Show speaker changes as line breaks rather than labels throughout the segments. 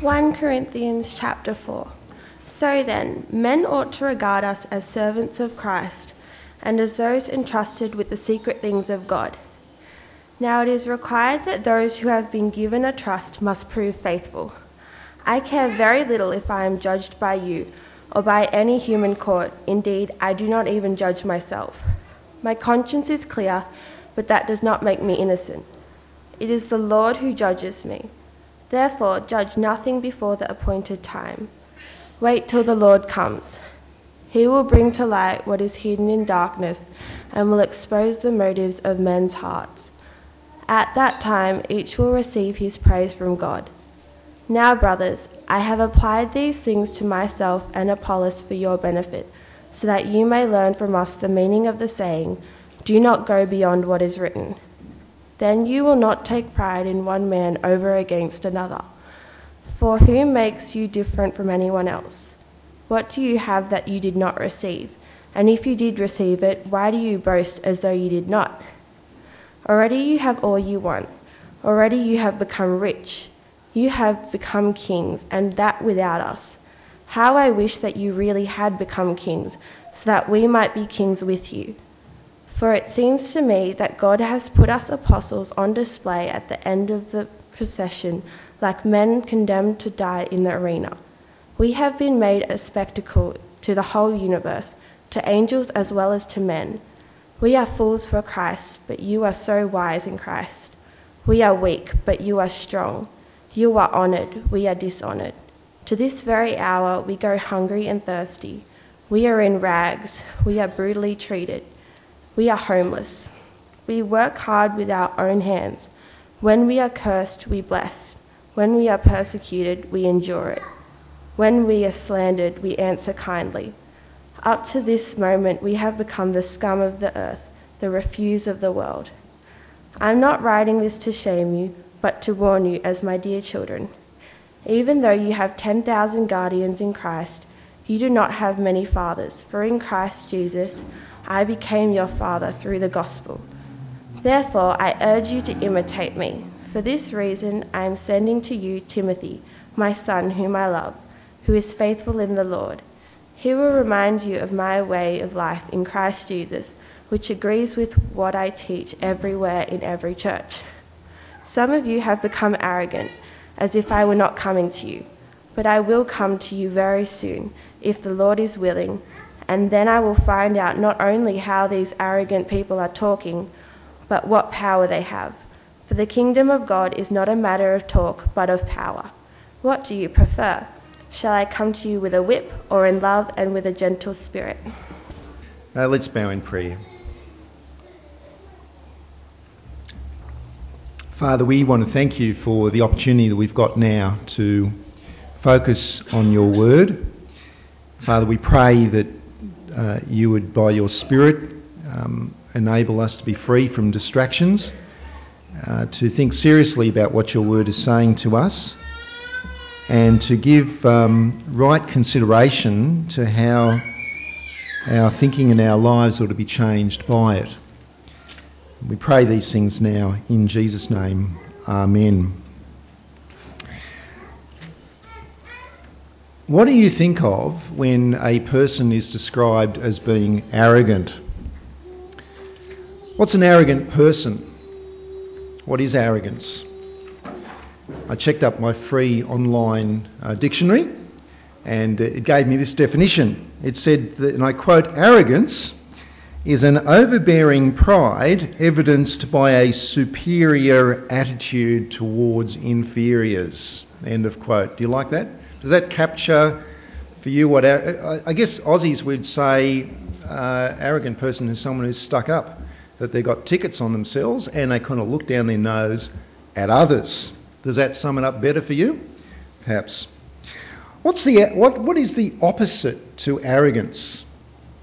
1 Corinthians chapter 4. So then, men ought to regard us as servants of Christ and as those entrusted with the secret things of God. Now it is required that those who have been given a trust must prove faithful. I care very little if I am judged by you or by any human court. Indeed, I do not even judge myself. My conscience is clear, but that does not make me innocent. It is the Lord who judges me. Therefore, judge nothing before the appointed time. Wait till the Lord comes. He will bring to light what is hidden in darkness and will expose the motives of men's hearts. At that time, each will receive his praise from God. Now, brothers, I have applied these things to myself and Apollos for your benefit, so that you may learn from us the meaning of the saying, Do not go beyond what is written. Then you will not take pride in one man over against another. For who makes you different from anyone else? What do you have that you did not receive? And if you did receive it, why do you boast as though you did not? Already you have all you want. Already you have become rich. You have become kings, and that without us. How I wish that you really had become kings, so that we might be kings with you. For it seems to me that God has put us apostles on display at the end of the procession, like men condemned to die in the arena. We have been made a spectacle to the whole universe, to angels as well as to men. We are fools for Christ, but you are so wise in Christ. We are weak, but you are strong. You are honored, we are dishonored. To this very hour we go hungry and thirsty. We are in rags, we are brutally treated. We are homeless. We work hard with our own hands. When we are cursed, we bless. When we are persecuted, we endure it. When we are slandered, we answer kindly. Up to this moment, we have become the scum of the earth, the refuse of the world. I'm not writing this to shame you, but to warn you as my dear children. Even though you have 10,000 guardians in Christ, you do not have many fathers, for in Christ Jesus, I became your father through the gospel. Therefore, I urge you to imitate me. For this reason, I am sending to you Timothy, my son, whom I love, who is faithful in the Lord. He will remind you of my way of life in Christ Jesus, which agrees with what I teach everywhere in every church. Some of you have become arrogant, as if I were not coming to you. But I will come to you very soon, if the Lord is willing and then I will find out not only how these arrogant people are talking, but what power they have. For the kingdom of God is not a matter of talk, but of power. What do you prefer? Shall I come to you with a whip, or in love and with a gentle spirit?
Uh, let's bow in prayer. Father, we want to thank you for the opportunity that we've got now to focus on your word. Father, we pray that uh, you would, by your Spirit, um, enable us to be free from distractions, uh, to think seriously about what your word is saying to us, and to give um, right consideration to how our thinking and our lives ought to be changed by it. We pray these things now in Jesus' name. Amen. What do you think of when a person is described as being arrogant? What's an arrogant person? What is arrogance? I checked up my free online uh, dictionary and it gave me this definition. It said that, and I quote, arrogance is an overbearing pride evidenced by a superior attitude towards inferiors. End of quote. Do you like that? Does that capture for you what I guess Aussies would say uh, arrogant person is someone who's stuck up, that they've got tickets on themselves and they kind of look down their nose at others. Does that sum it up better for you? Perhaps. What's the what what is the opposite to arrogance?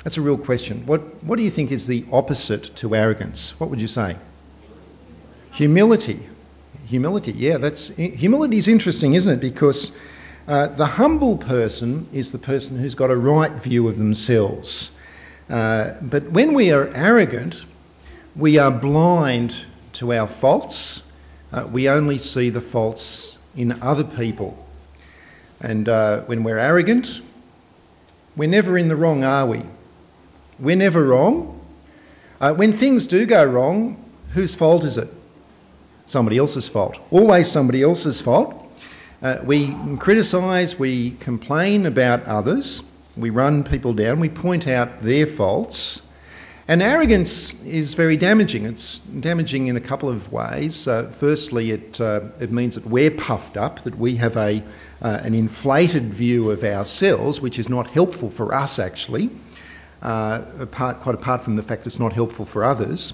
That's a real question. What what do you think is the opposite to arrogance? What would you say? Humility. Humility. Yeah, that's humility is interesting, isn't it? Because uh, the humble person is the person who's got a right view of themselves. Uh, but when we are arrogant, we are blind to our faults. Uh, we only see the faults in other people. And uh, when we're arrogant, we're never in the wrong, are we? We're never wrong. Uh, when things do go wrong, whose fault is it? Somebody else's fault. Always somebody else's fault. Uh, we criticise, we complain about others, we run people down, we point out their faults. And arrogance is very damaging. It's damaging in a couple of ways. Uh, firstly, it, uh, it means that we're puffed up, that we have a, uh, an inflated view of ourselves, which is not helpful for us actually, uh, apart, quite apart from the fact that it's not helpful for others.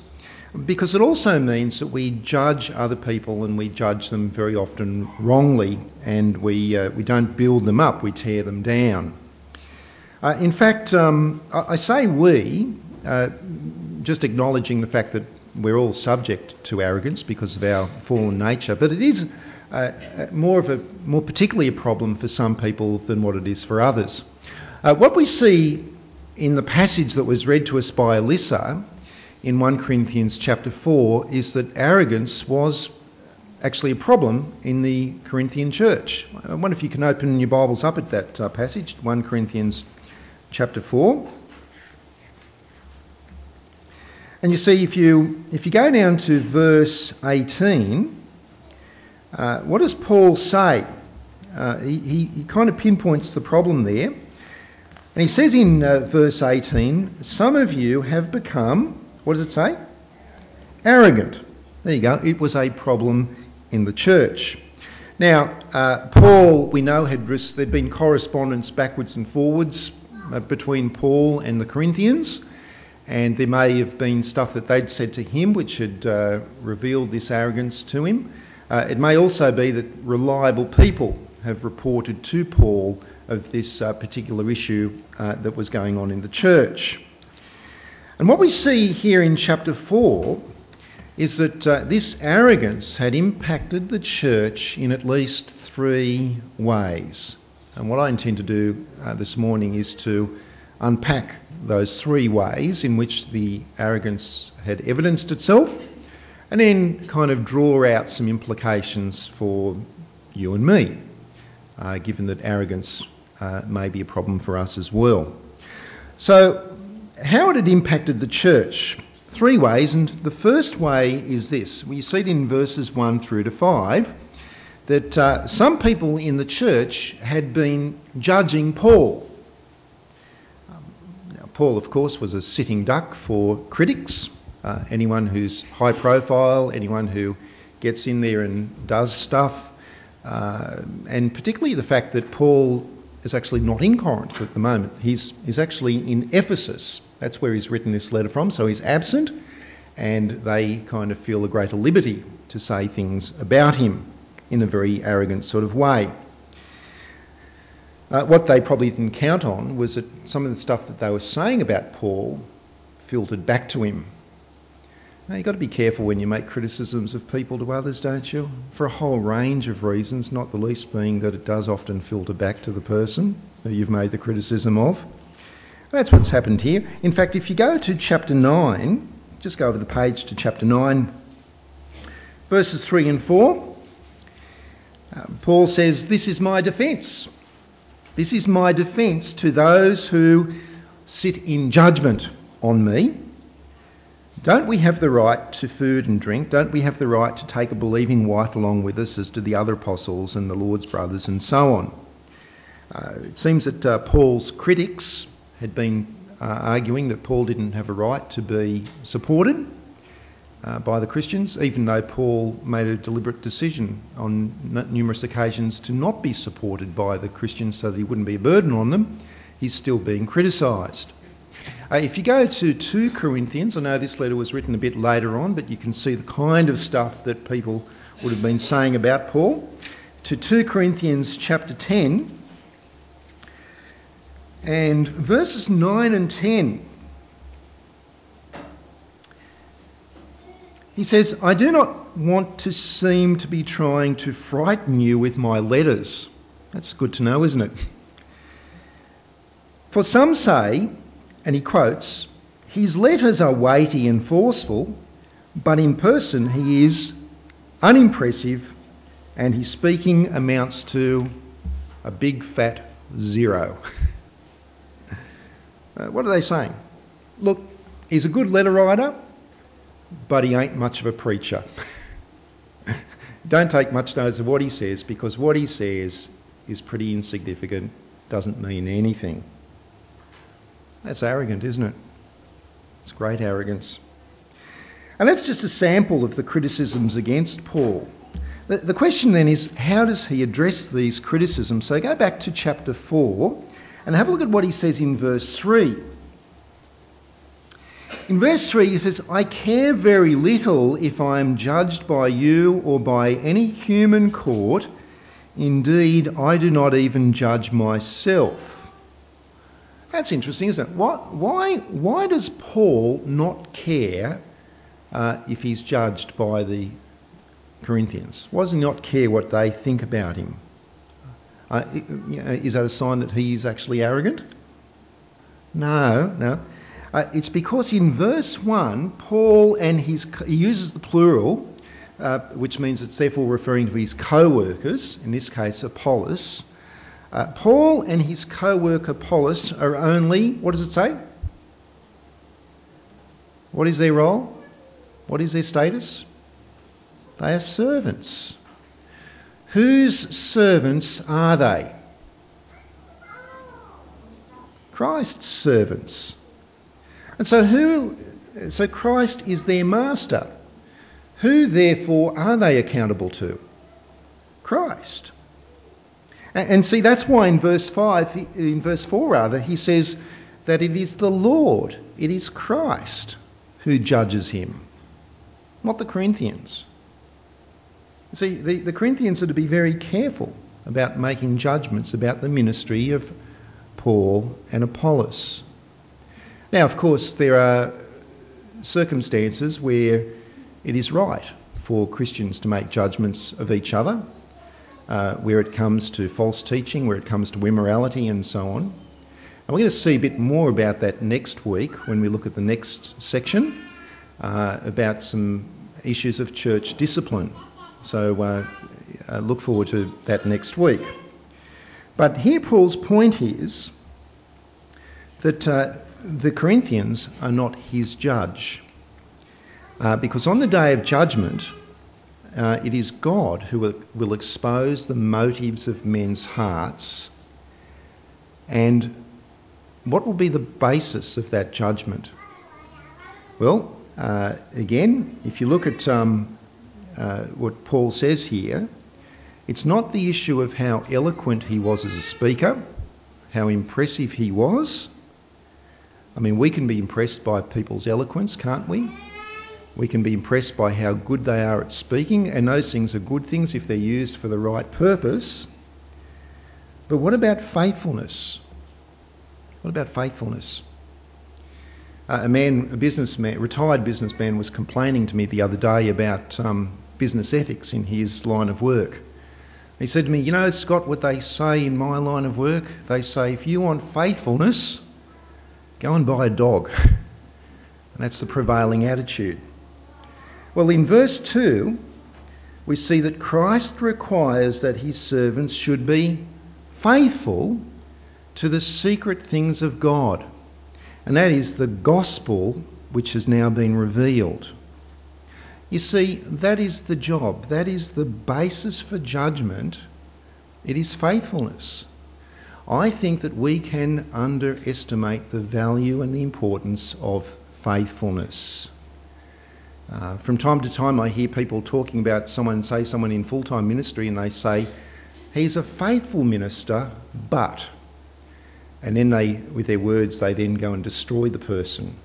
Because it also means that we judge other people and we judge them very often wrongly and we, uh, we don't build them up, we tear them down. Uh, in fact, um, I, I say we, uh, just acknowledging the fact that we're all subject to arrogance because of our fallen nature, but it is uh, more of a more particularly a problem for some people than what it is for others. Uh, what we see in the passage that was read to us by Alyssa in 1 Corinthians chapter 4 is that arrogance was actually a problem in the Corinthian church. I wonder if you can open your Bibles up at that uh, passage, 1 Corinthians chapter 4. And you see, if you, if you go down to verse 18, uh, what does Paul say? Uh, he, he, kind of pinpoints the problem there. And he says in uh, verse 18, Some of you have become, what does it say? Arrogant. There you go. It was a problem in the church. Now, uh, Paul, we know, had there'd been correspondence backwards and forwards uh, between Paul and the Corinthians and there may have been stuff that they'd said to him which had uh, revealed this arrogance to him. Uh, it may also be that reliable people have reported to Paul of this uh, particular issue uh, that was going on in the church. And what we see here in chapter 4 is that uh, this arrogance had impacted the church in at least three ways. And what I intend to do uh, this morning is to unpack those three ways in which the arrogance had evidenced itself, and then kind of draw out some implications for you and me, uh, given that arrogance uh, may be a problem for us as well. So, how it had impacted the church? Three ways, and the first way is this. We see it in verses 1 through to 5 that uh, some people in the church had been judging Paul Now, Paul, of course, was a sitting duck for critics. Uh, anyone who's high profile, anyone who gets in there and does stuff, uh, and particularly the fact that Paul is actually not in Corinth at the moment. He's, he's actually in Ephesus. That's where he's written this letter from, so he's absent, and they kind of feel a greater liberty to say things about him in a very arrogant sort of way. Uh, what they probably didn't count on was that some of the stuff that they were saying about Paul filtered back to him. Now, you've got to be careful when you make criticisms of people to others, don't you? For a whole range of reasons, not the least being that it does often filter back to the person who you've made the criticism of. That's what's happened here. In fact, if you go to chapter 9, just go over the page to chapter 9, verses 3 and 4, uh, Paul says, This is my defence. This is my defence to those who sit in judgment on me. Don't we have the right to food and drink? Don't we have the right to take a believing wife along with us, as do the other apostles and the Lord's brothers, and so on? Uh, it seems that uh, Paul's critics had been uh, arguing that Paul didn't have a right to be supported uh, by the Christians, even though Paul made a deliberate decision on numerous occasions to not be supported by the Christians so that he wouldn't be a burden on them, he's still being criticised. Uh, if you go to 2 Corinthians, I know this letter was written a bit later on, but you can see the kind of stuff that people would have been saying about Paul. To 2 Corinthians chapter 10 and verses 9 and 10. He says, I do not want to seem to be trying to frighten you with my letters. That's good to know, isn't it? For some say, and he quotes, his letters are weighty and forceful, but in person he is unimpressive and his speaking amounts to a big fat zero. uh, what are they saying? Look, he's a good letter writer, but he ain't much of a preacher. Don't take much notice of what he says because what he says is pretty insignificant, doesn't mean anything. That's arrogant, isn't it? It's great arrogance. And that's just a sample of the criticisms against Paul. The, the question then is how does he address these criticisms? So go back to chapter 4 and have a look at what he says in verse 3. In verse 3, he says, I care very little if I am judged by you or by any human court. Indeed, I do not even judge myself. That's interesting, isn't it? What, why, why does Paul not care uh, if he's judged by the Corinthians? Why does he not care what they think about him? Uh, is that a sign that he is actually arrogant? No, no. Uh, it's because in verse 1, Paul and his, he uses the plural, uh, which means it's therefore referring to his co workers, in this case Apollos. Uh, Paul and his co worker Apollos are only, what does it say? What is their role? What is their status? They are servants. Whose servants are they? Christ's servants. And so who so Christ is their master. Who therefore are they accountable to? Christ. And see that's why in verse 5 in verse 4 rather he says that it is the Lord, it is Christ who judges him, not the Corinthians. See, the, the Corinthians are to be very careful about making judgments about the ministry of Paul and Apollos. Now, of course, there are circumstances where it is right for Christians to make judgments of each other, where it comes to false teaching, where it comes to immorality, and so on. And we're going to see a bit more about that next week when we look at the next section uh, about some issues of church discipline. So uh, uh look forward to that next week. But here, Paul's point is that uh, the Corinthians are not his judge. Uh, because on the day of judgment, uh, it is God who will, will expose the motives of men's hearts. And what will be the basis of that judgment? Well, uh, again, if you look at um, uh, what Paul says here, it's not the issue of how eloquent he was as a speaker, how impressive he was. I mean, we can be impressed by people's eloquence, can't we? We can be impressed by how good they are at speaking, and those things are good things if they're used for the right purpose. But what about faithfulness? What about faithfulness? Uh, a man, a businessman, retired businessman, was complaining to me the other day about um, business ethics in his line of work. He said to me, You know, Scott, what they say in my line of work? They say, if you want faithfulness, Go and buy a dog. And that's the prevailing attitude. Well, in verse 2, we see that Christ requires that his servants should be faithful to the secret things of God. And that is the gospel which has now been revealed. You see, that is the job, that is the basis for judgment. It is faithfulness. I think that we can underestimate the value and the importance of faithfulness. Uh, from time to time, I hear people talking about someone, say someone in full time ministry, and they say, He's a faithful minister, but. And then they, with their words, they then go and destroy the person.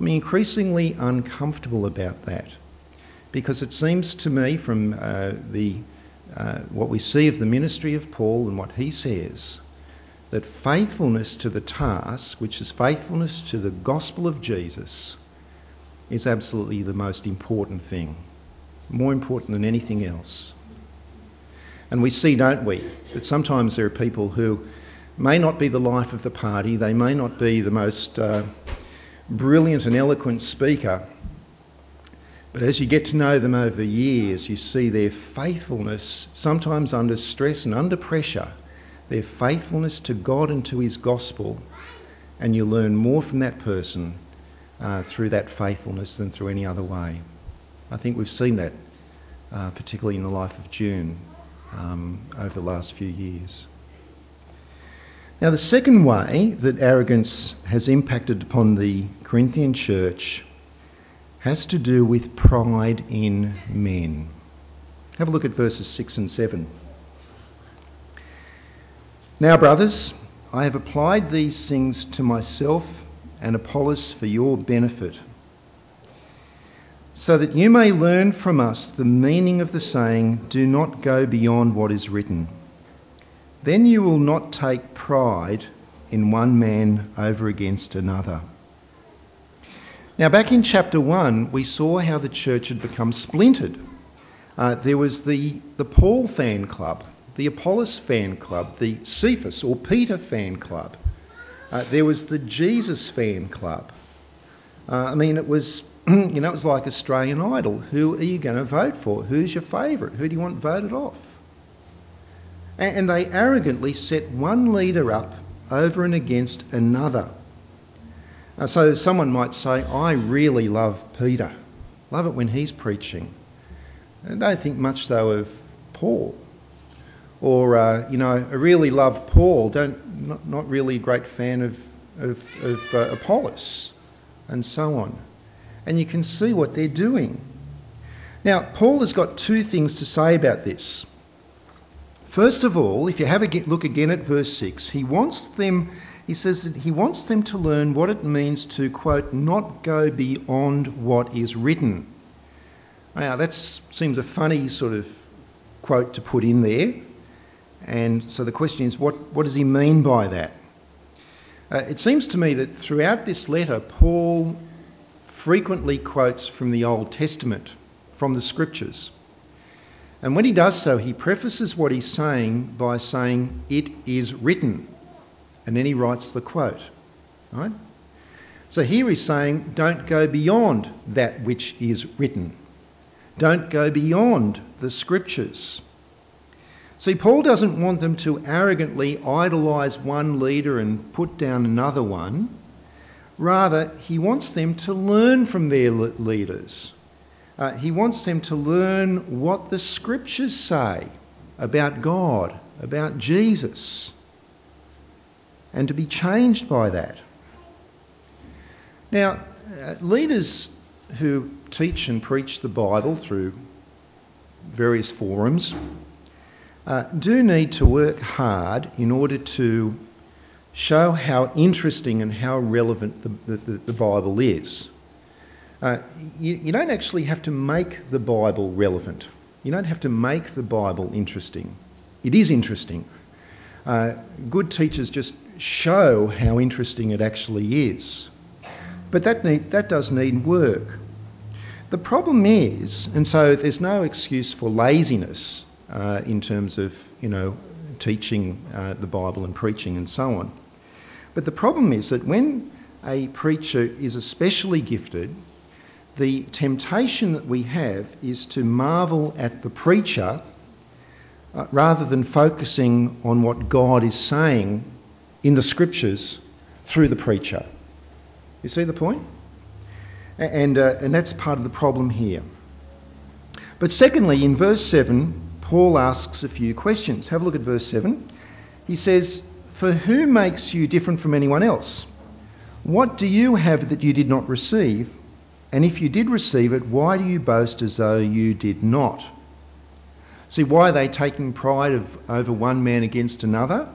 I'm increasingly uncomfortable about that because it seems to me from uh, the uh, what we see of the ministry of Paul and what he says that faithfulness to the task, which is faithfulness to the gospel of Jesus, is absolutely the most important thing, more important than anything else. And we see, don't we, that sometimes there are people who may not be the life of the party, they may not be the most uh, brilliant and eloquent speaker, But as you get to know them over years, you see their faithfulness, sometimes under stress and under pressure, their faithfulness to God and to His gospel, and you learn more from that person uh, through that faithfulness than through any other way. I think we've seen that, uh, particularly in the life of June um, over the last few years. Now, the second way that arrogance has impacted upon the Corinthian church has to do with pride in men. Have a look at verses 6 and 7. Now, brothers, I have applied these things to myself and Apollos for your benefit, so that you may learn from us the meaning of the saying, Do not go beyond what is written. Then you will not take pride in one man over against another. Now, back in chapter 1, we saw how the church had become splintered. Uh, there was the, the Paul fan club, the Apollos fan club, the Cephas or Peter fan club. Uh, there was the Jesus fan club. Uh, I mean, it was, you know, it was like Australian Idol. Who are you going to vote for? Who's your favourite? Who do you want voted off? And, and they arrogantly set one leader up over and against another. Uh, so someone might say, I really love Peter. Love it when he's preaching. I don't think much, though, of Paul. Or, uh, you know, I really love Paul. Don't, not, not really a great fan of, of, of uh, Apollos, and so on. And you can see what they're doing. Now, Paul has got two things to say about this. First of all, if you have a look again at verse 6, he wants them he says that he wants them to learn what it means to, quote, not go beyond what is written. Now, that seems a funny sort of quote to put in there. And so the question is, what, what does he mean by that? Uh, it seems to me that throughout this letter, Paul frequently quotes from the Old Testament, from the scriptures. And when he does so, he prefaces what he's saying by saying, It is written. And then he writes the quote. Right? So here he's saying, don't go beyond that which is written. Don't go beyond the scriptures. See, Paul doesn't want them to arrogantly idolise one leader and put down another one. Rather, he wants them to learn from their leaders. Uh, he wants them to learn what the scriptures say about God, about Jesus and to be changed by that. Now, uh, leaders who teach and preach the Bible through various forums uh, do need to work hard in order to show how interesting and how relevant the, the, the Bible is. Uh, you, you, don't actually have to make the Bible relevant. You don't have to make the Bible interesting. It is interesting. Uh, good teachers just show how interesting it actually is. But that, need, that does need work. The problem is, and so there's no excuse for laziness uh, in terms of, you know, teaching uh, the Bible and preaching and so on. But the problem is that when a preacher is especially gifted, the temptation that we have is to marvel at the preacher uh, rather than focusing on what God is saying in the scriptures through the preacher. You see the point? And, uh, and that's part of the problem here. But secondly, in verse 7, Paul asks a few questions. Have a look at verse 7. He says, For who makes you different from anyone else? What do you have that you did not receive? And if you did receive it, why do you boast as though you did not? See, why are they taking pride of, over one man against another?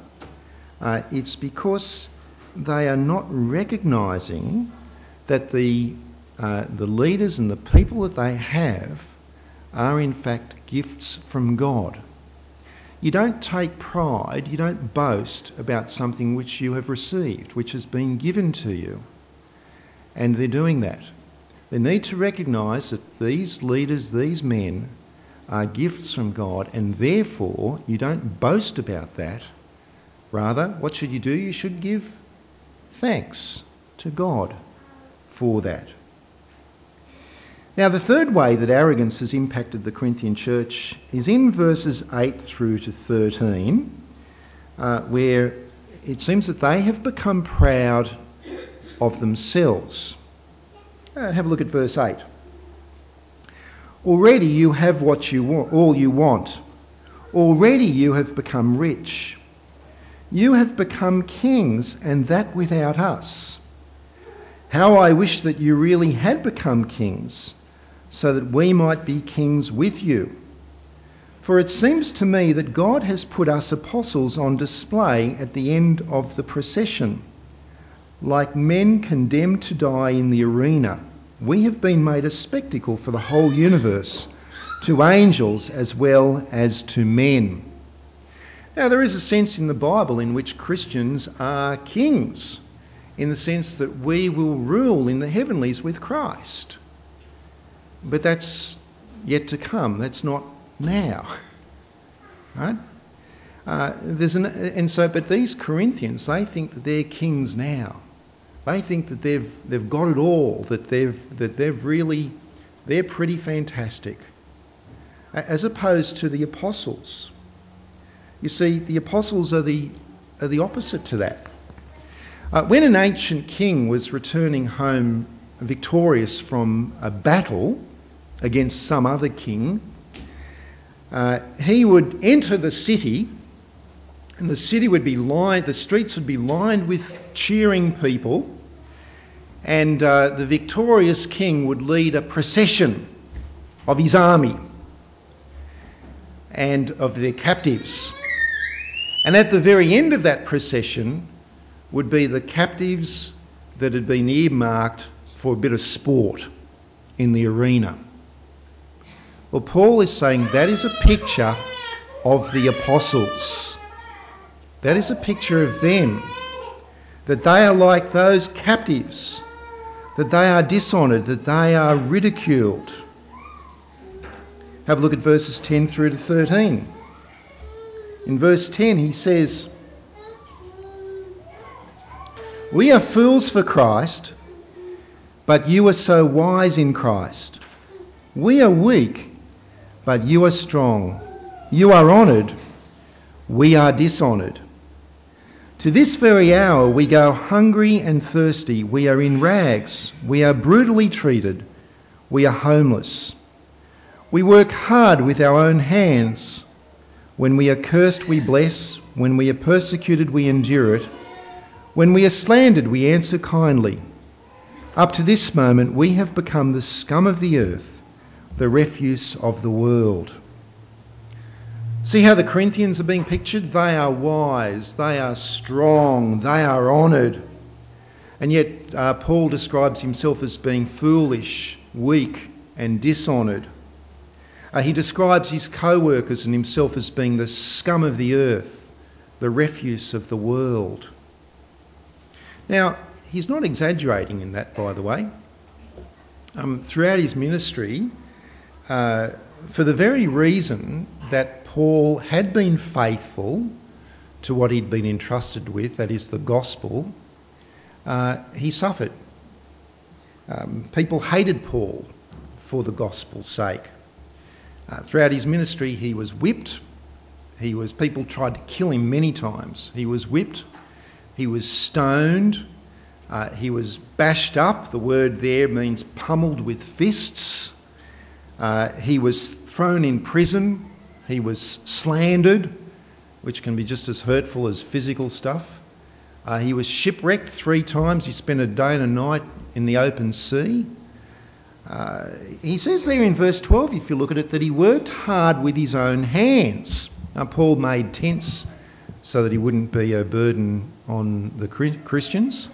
Uh, it's because they are not recognising that the, uh, the leaders and the people that they have are in fact gifts from God. You don't take pride, you don't boast about something which you have received, which has been given to you. And they're doing that. They need to recognise that these leaders, these men, are gifts from God, and therefore you don't boast about that Rather, what should you do? You should give thanks to God for that. Now, the third way that arrogance has impacted the Corinthian church is in verses 8 through to 13, uh, where it seems that they have become proud of themselves. Uh, have a look at verse 8. Already you have what you want, all you want. Already you have become rich. You have become kings, and that without us. How I wish that you really had become kings, so that we might be kings with you. For it seems to me that God has put us apostles on display at the end of the procession. Like men condemned to die in the arena, we have been made a spectacle for the whole universe, to angels as well as to men. Now, there is a sense in the Bible in which Christians are kings, in the sense that we will rule in the heavenlies with Christ. But that's yet to come. That's not now. Right? Uh, there's an, and so, but these Corinthians, they think that they're kings now. They think that they've, they've got it all, that they've, that they've really, they're pretty fantastic. As opposed to the apostles you see, the apostles are the, are the opposite to that. Uh, when an ancient king was returning home victorious from a battle against some other king, uh, he would enter the city, and the city would be lined, the streets would be lined with cheering people, and uh, the victorious king would lead a procession of his army and of their captives. And at the very end of that procession would be the captives that had been earmarked for a bit of sport in the arena. Well, Paul is saying that is a picture of the apostles. That is a picture of them. That they are like those captives, that they are dishonoured, that they are ridiculed. Have a look at verses 10 through to 13. In verse 10, he says, We are fools for Christ, but you are so wise in Christ. We are weak, but you are strong. You are honoured, we are dishonoured. To this very hour we go hungry and thirsty. We are in rags. We are brutally treated. We are homeless. We work hard with our own hands. When we are cursed, we bless. When we are persecuted, we endure it. When we are slandered, we answer kindly. Up to this moment, we have become the scum of the earth, the refuse of the world. See how the Corinthians are being pictured? They are wise, they are strong, they are honoured. And yet, uh, Paul describes himself as being foolish, weak, and dishonoured. Uh, he describes his co workers and himself as being the scum of the earth, the refuse of the world. Now, he's not exaggerating in that, by the way. Um, throughout his ministry, uh, for the very reason that Paul had been faithful to what he'd been entrusted with, that is the gospel, uh, he suffered. Um, people hated Paul for the gospel's sake. Uh, throughout his ministry, he was whipped. He was people tried to kill him many times. He was whipped. He was stoned. Uh, he was bashed up. The word there means pummeled with fists. Uh, he was thrown in prison. He was slandered, which can be just as hurtful as physical stuff. Uh, he was shipwrecked three times. He spent a day and a night in the open sea. Uh, he says there in verse 12, if you look at it, that he worked hard with his own hands. Now, Paul made tents so that he wouldn't be a burden on the Christians.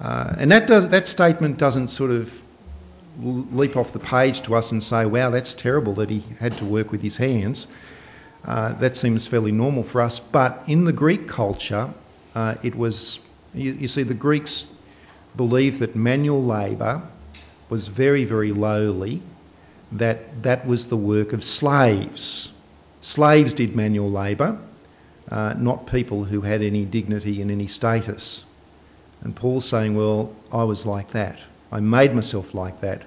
Uh, and that, does, that statement doesn't sort of leap off the page to us and say, wow, that's terrible that he had to work with his hands. Uh, that seems fairly normal for us. But in the Greek culture, uh, it was, you, you see, the Greeks believed that manual labour was very, very lowly, that that was the work of slaves. Slaves did manual labour, uh, not people who had any dignity and any status. And Paul's saying, Well, I was like that. I made myself like that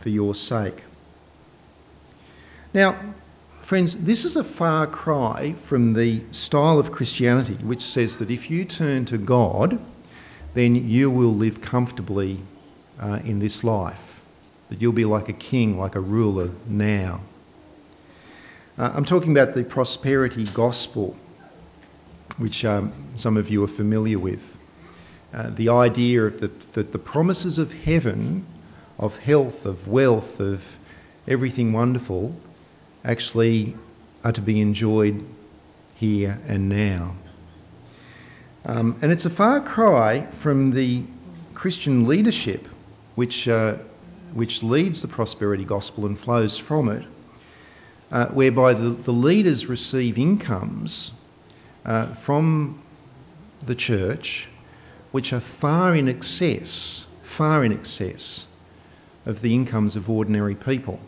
for your sake. Now, friends, this is a far cry from the style of Christianity which says that if you turn to God, then you will live comfortably uh, in this life, that you'll be like a king, like a ruler now. Uh, I'm talking about the prosperity gospel, which um, some of you are familiar with. Uh, the idea of the, that the promises of heaven, of health, of wealth, of everything wonderful, actually are to be enjoyed here and now. Um, and it's a far cry from the Christian leadership which, uh, which leads the prosperity gospel and flows from it, uh, whereby the, the leaders receive incomes uh, from the church which are far in excess, far in excess of the incomes of ordinary people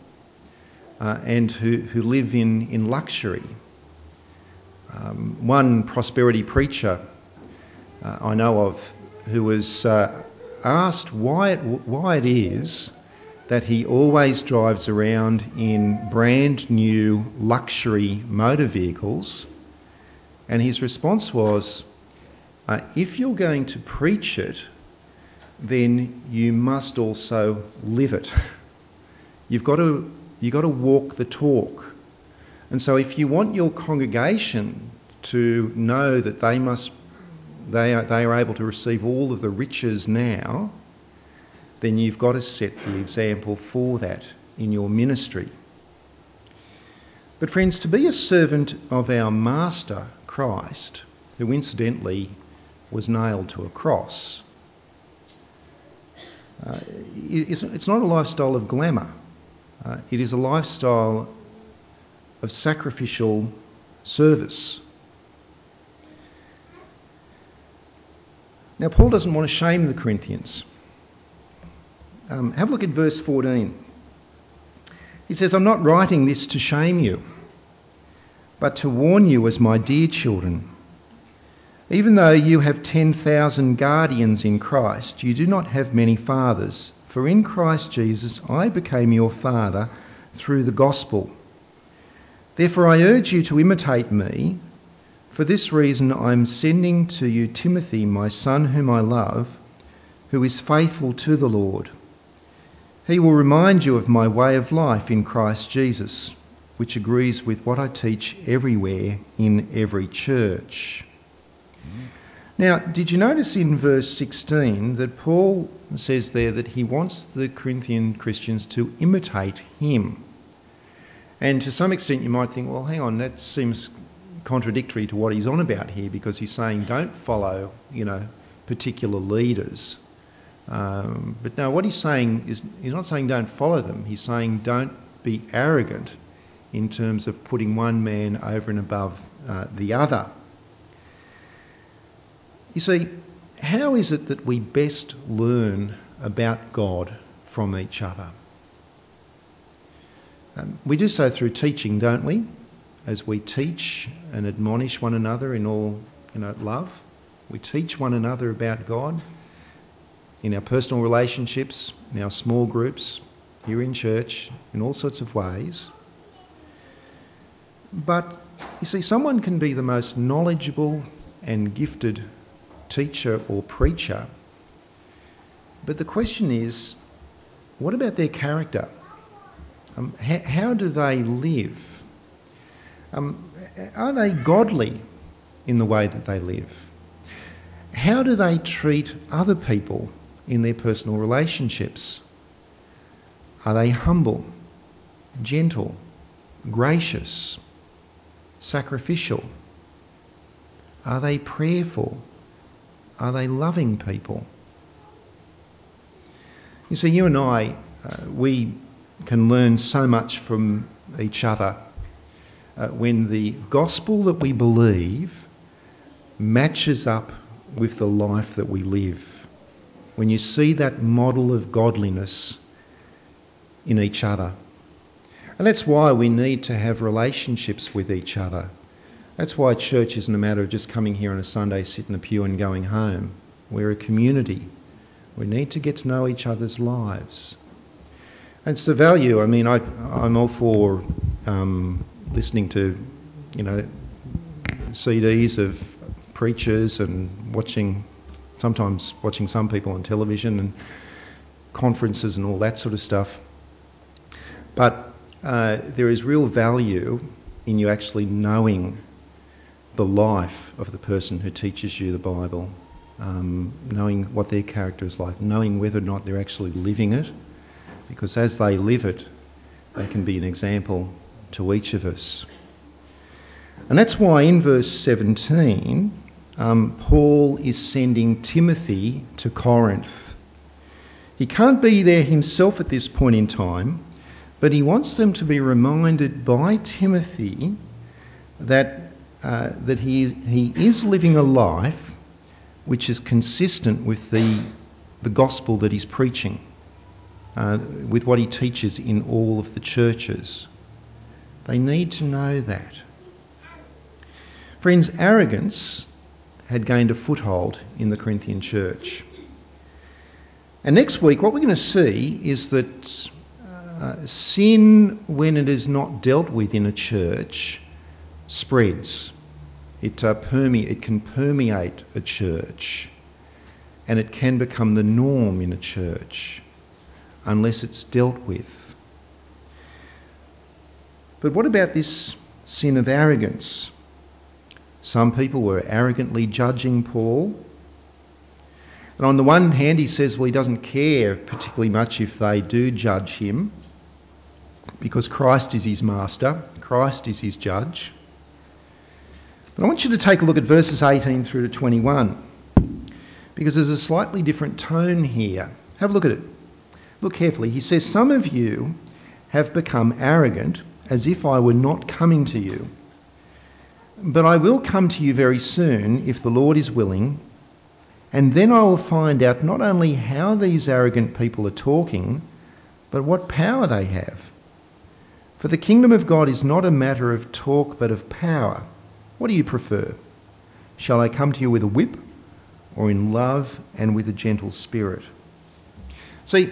uh, and who, who live in, in luxury. Um, one prosperity preacher uh, I know of who was uh, asked why it, why it is that he always drives around in brand new luxury motor vehicles. And his response was uh, if you're going to preach it, then you must also live it. You've got to, you've got to walk the talk. And so, if you want your congregation to know that they must they are, they are able to receive all of the riches now, then you've got to set the example for that in your ministry. But, friends, to be a servant of our Master, Christ, who incidentally was nailed to a cross, uh, it's not a lifestyle of glamour. Uh, it is a lifestyle of sacrificial service. Now, Paul doesn't want to shame the Corinthians. Um, have a look at verse 14. He says, I'm not writing this to shame you, but to warn you as my dear children. Even though you have 10,000 guardians in Christ, you do not have many fathers. For in Christ Jesus I became your father through the gospel. Therefore I urge you to imitate me for this reason, I am sending to you Timothy, my son, whom I love, who is faithful to the Lord. He will remind you of my way of life in Christ Jesus, which agrees with what I teach everywhere in every church. Now, did you notice in verse 16 that Paul says there that he wants the Corinthian Christians to imitate him? And to some extent, you might think, well, hang on, that seems contradictory to what he's on about here because he's saying don't follow, you know, particular leaders. Um, but no, what he's saying is he's not saying don't follow them. He's saying don't be arrogant in terms of putting one man over and above uh, the other. You see, how is it that we best learn about God from each other? Um, we do so through teaching, don't we? as we teach and admonish one another in all you know, love. We teach one another about God in our personal relationships, in our small groups, here in church, in all sorts of ways. But you see, someone can be the most knowledgeable and gifted teacher or preacher, but the question is what about their character? Um, how, how do they live? Um, are they godly in the way that they live? How do they treat other people in their personal relationships? Are they humble, gentle, gracious, sacrificial? Are they prayerful? Are they loving people? You see, you and I, uh, we can learn so much from each other uh, when the gospel that we believe matches up with the life that we live. When you see that model of godliness in each other. And that's why we need to have relationships with each other. That's why church isn't a matter of just coming here on a Sunday, sitting in a pew, and going home. We're a community. We need to get to know each other's lives. And it's the value. I mean, I, I'm all for um, listening to, you know, CDs of preachers and watching, sometimes watching some people on television and conferences and all that sort of stuff. But uh, there is real value in you actually knowing the life of the person who teaches you the Bible, um, knowing what their character is like, knowing whether or not they're actually living it, because as they live it, they can be an example to each of us. And that's why in verse 17, um, Paul is sending Timothy to Corinth. He can't be there himself at this point in time, but he wants them to be reminded by Timothy that, uh, that he, he is living a life which is consistent with the, the gospel that he's preaching, uh, with what he teaches in all of the churches. They need to know that. Friends, arrogance had gained a foothold in the Corinthian church. And next week, what we're going to see is that uh, sin, when it is not dealt with in a church, spreads. It, uh, perme- it can permeate a church and it can become the norm in a church unless it's dealt with. But what about this sin of arrogance? Some people were arrogantly judging Paul. And on the one hand, he says, well, he doesn't care particularly much if they do judge him because Christ is his master, Christ is his judge. I want you to take a look at verses 18 through to 21 because there's a slightly different tone here. Have a look at it. Look carefully. He says, Some of you have become arrogant as if I were not coming to you. But I will come to you very soon if the Lord is willing, and then I will find out not only how these arrogant people are talking, but what power they have. For the kingdom of God is not a matter of talk, but of power. What do you prefer? Shall I come to you with a whip, or in love and with a gentle spirit? See,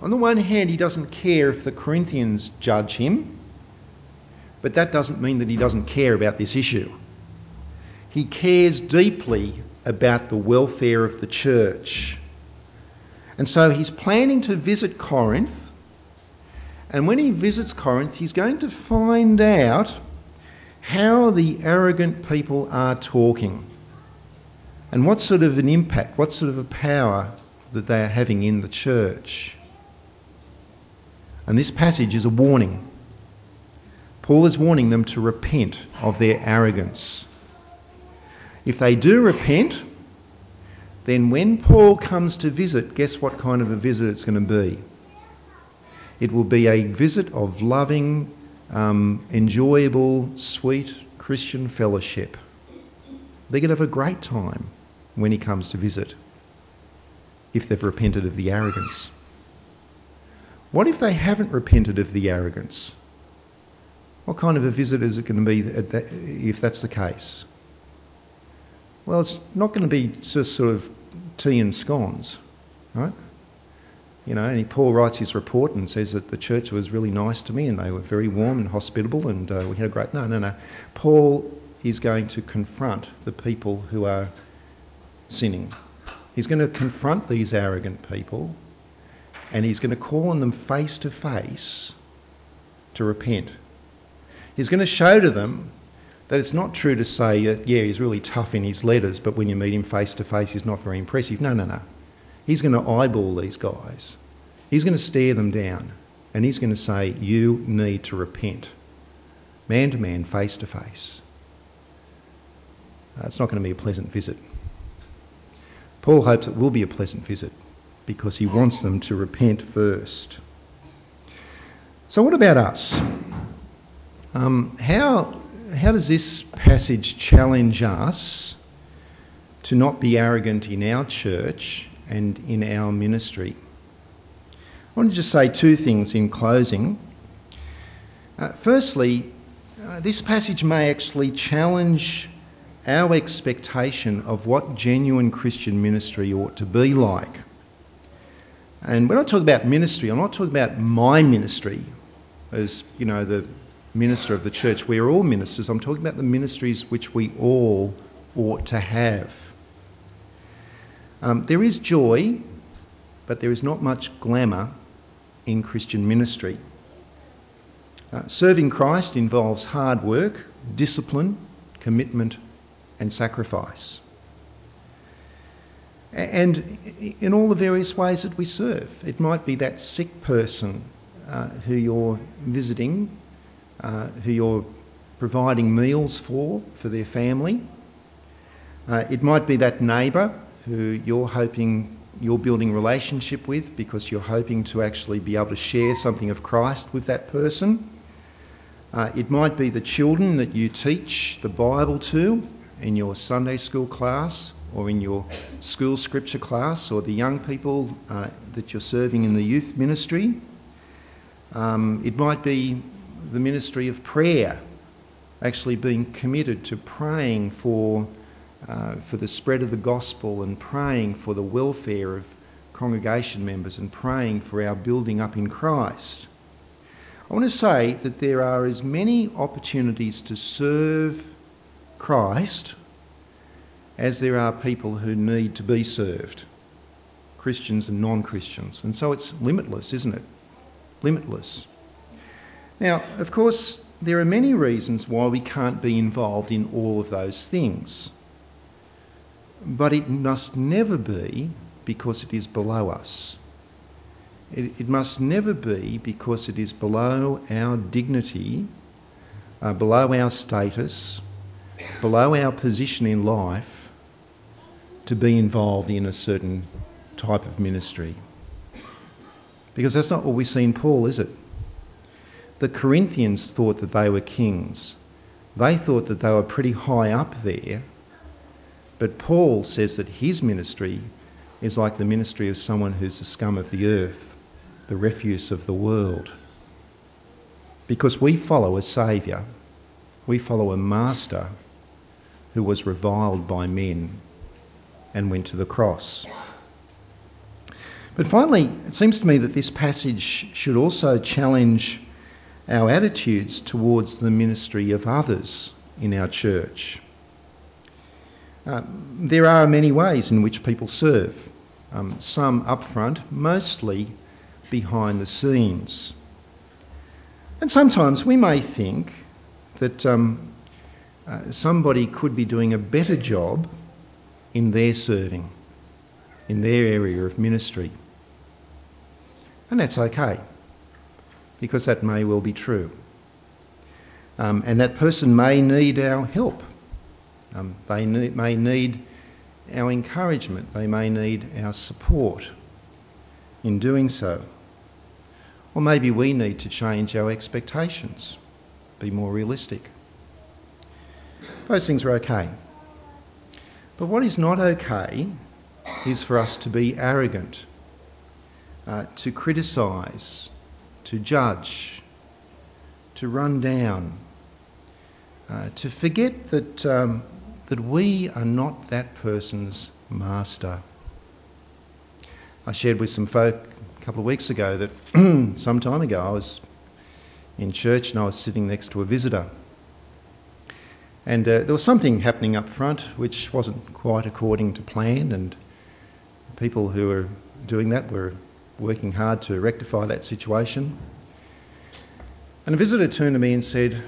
on the one hand, he doesn't care if the Corinthians judge him, but that doesn't mean that he doesn't care about this issue. He cares deeply about the welfare of the church. And so he's planning to visit Corinth and when he visits Corinth, he's going to find out how the arrogant people are talking and what sort of an impact, what sort of a power that they are having in the church. And this passage is a warning. Paul is warning them to repent of their arrogance. If they do repent, then when Paul comes to visit, guess what kind of a visit it's going to be? It will be a visit of loving, um, enjoyable, sweet Christian fellowship. They're going to have a great time when he comes to visit if they've repented of the arrogance. What if they haven't repented of the arrogance? What kind of a visit is it going to be if that's the case? Well, it's not going to be just sort of tea and scones, right? You know, and Paul writes his report and says that the church was really nice to me and they were very warm and hospitable and uh, we had a great. No, no, no. Paul is going to confront the people who are sinning. He's going to confront these arrogant people and he's going to call on them face to face to repent. He's going to show to them that it's not true to say that, yeah, he's really tough in his letters, but when you meet him face to face, he's not very impressive. No, no, no. He's going to eyeball these guys. He's going to stare them down and he's going to say, You need to repent. Man to man, face to face. Uh, it's not going to be a pleasant visit. Paul hopes it will be a pleasant visit because he wants them to repent first. So, what about us? Um, how, how does this passage challenge us to not be arrogant in our church and in our ministry. I want to just say two things in closing. Uh, firstly, uh, this passage may actually challenge our expectation of what genuine Christian ministry ought to be like. And when I talk about ministry, I'm not talking about my ministry as, you know, the minister of the church. We are all ministers. I'm talking about the ministries which we all ought to have. Um, there is joy, but there is not much glamour in Christian ministry. Uh, serving Christ involves hard work, discipline, commitment, and sacrifice. And in all the various ways that we serve, it might be that sick person uh, who you're visiting, uh, who you're providing meals for, for their family. Uh, it might be that neighbour who you're hoping you're building relationship with because you're hoping to actually be able to share something of Christ with that person. Uh, it might be the children that you teach the Bible to in your Sunday school class or in your school scripture class, or the young people uh, that you're serving in the youth ministry. Um, it might be the ministry of prayer, actually being committed to praying for, uh, for the spread of the gospel and praying for the welfare of congregation members and praying for our building up in Christ. I want to say that there are as many opportunities to serve Christ as there are people who need to be served Christians and non Christians. And so it's limitless, isn't it? Limitless. Now, of course, there are many reasons why we can't be involved in all of those things. But it must never be because it is below us. It, it must never be because it is below our dignity, uh, below our status, below our position in life to be involved in a certain type of ministry. Because that's not what we see in Paul, is it? The Corinthians thought that they were kings. They thought that they were pretty high up there. But Paul says that his ministry is like the ministry of someone who's the scum of the earth, the refuse of the world. Because we follow a saviour, we follow a master who was reviled by men and went to the cross. But finally, it seems to me that this passage should also challenge our attitudes towards the ministry of others in our church. Uh, there are many ways in which people serve, um, some up front, mostly behind the scenes. And sometimes we may think that um, uh, somebody could be doing a better job in their serving, in their area of ministry. And that's okay, because that may well be true. Um, and that person may need our help. Um, they need, may need our encouragement. They may need our support in doing so. Or maybe we need to change our expectations, be more realistic. Those things are okay. But what is not okay is for us to be arrogant, uh, to criticise, to judge, to run down, uh, to forget that, um, that we are not that person's master. I shared with some folk a couple of weeks ago that some time ago I was in church and I was sitting next to a visitor and uh, there was something happening up front which wasn't quite according to plan, and the people who were doing that were working hard to rectify that situation. And a visitor turned to me and said,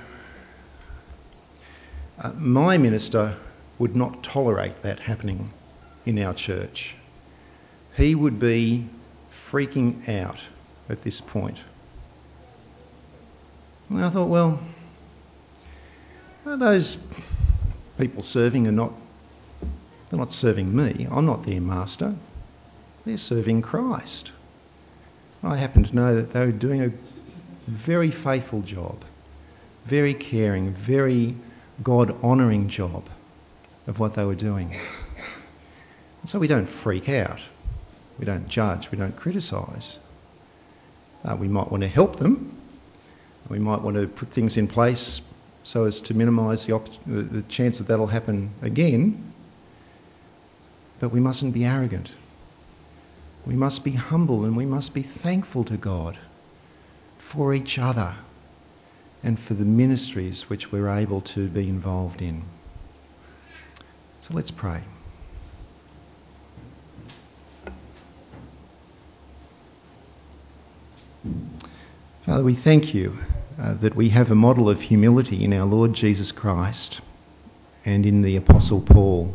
uh, My minister would not tolerate that happening in our church. He would be freaking out at this point. And I thought, well, those people serving are not, they're not serving me. I'm not their master. They're serving Christ. I happen to know that they were doing a very faithful job, very caring, very God honouring job of what they were doing. And so we don't freak out, we don't judge, we don't criticise. Uh, we might want to help them, we might want to put things in place so as to minimise the, op- the chance that that'll happen again. But we mustn't be arrogant. We must be humble and we must be thankful to God for each other and for the ministries which we're able to be involved in. So let's pray. Father, we thank you uh, that we have a model of humility in our Lord Jesus Christ and in the Apostle Paul.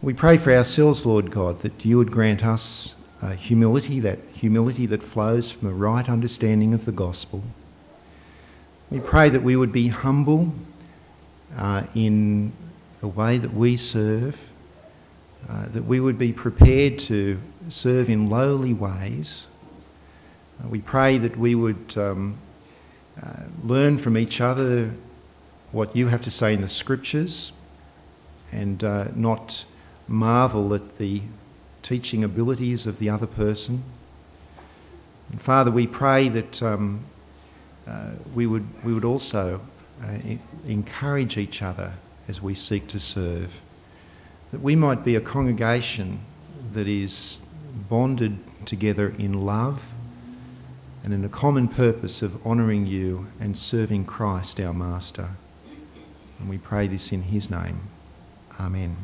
We pray for ourselves, Lord God, that you would grant us uh, humility, that humility that flows from a right understanding of the gospel. We pray that we would be humble uh, in the way that we serve, uh, that we would be prepared to serve in lowly ways. Uh, we pray that we would um, uh, learn from each other what you have to say in the scriptures and uh, not marvel at the teaching abilities of the other person. And Father, we pray that um, uh, we, would, we would also uh, encourage each other as we seek to serve. That we might be a congregation that is bonded together in love and in a common purpose of honouring you and serving Christ our Master. And we pray this in his name. Amen.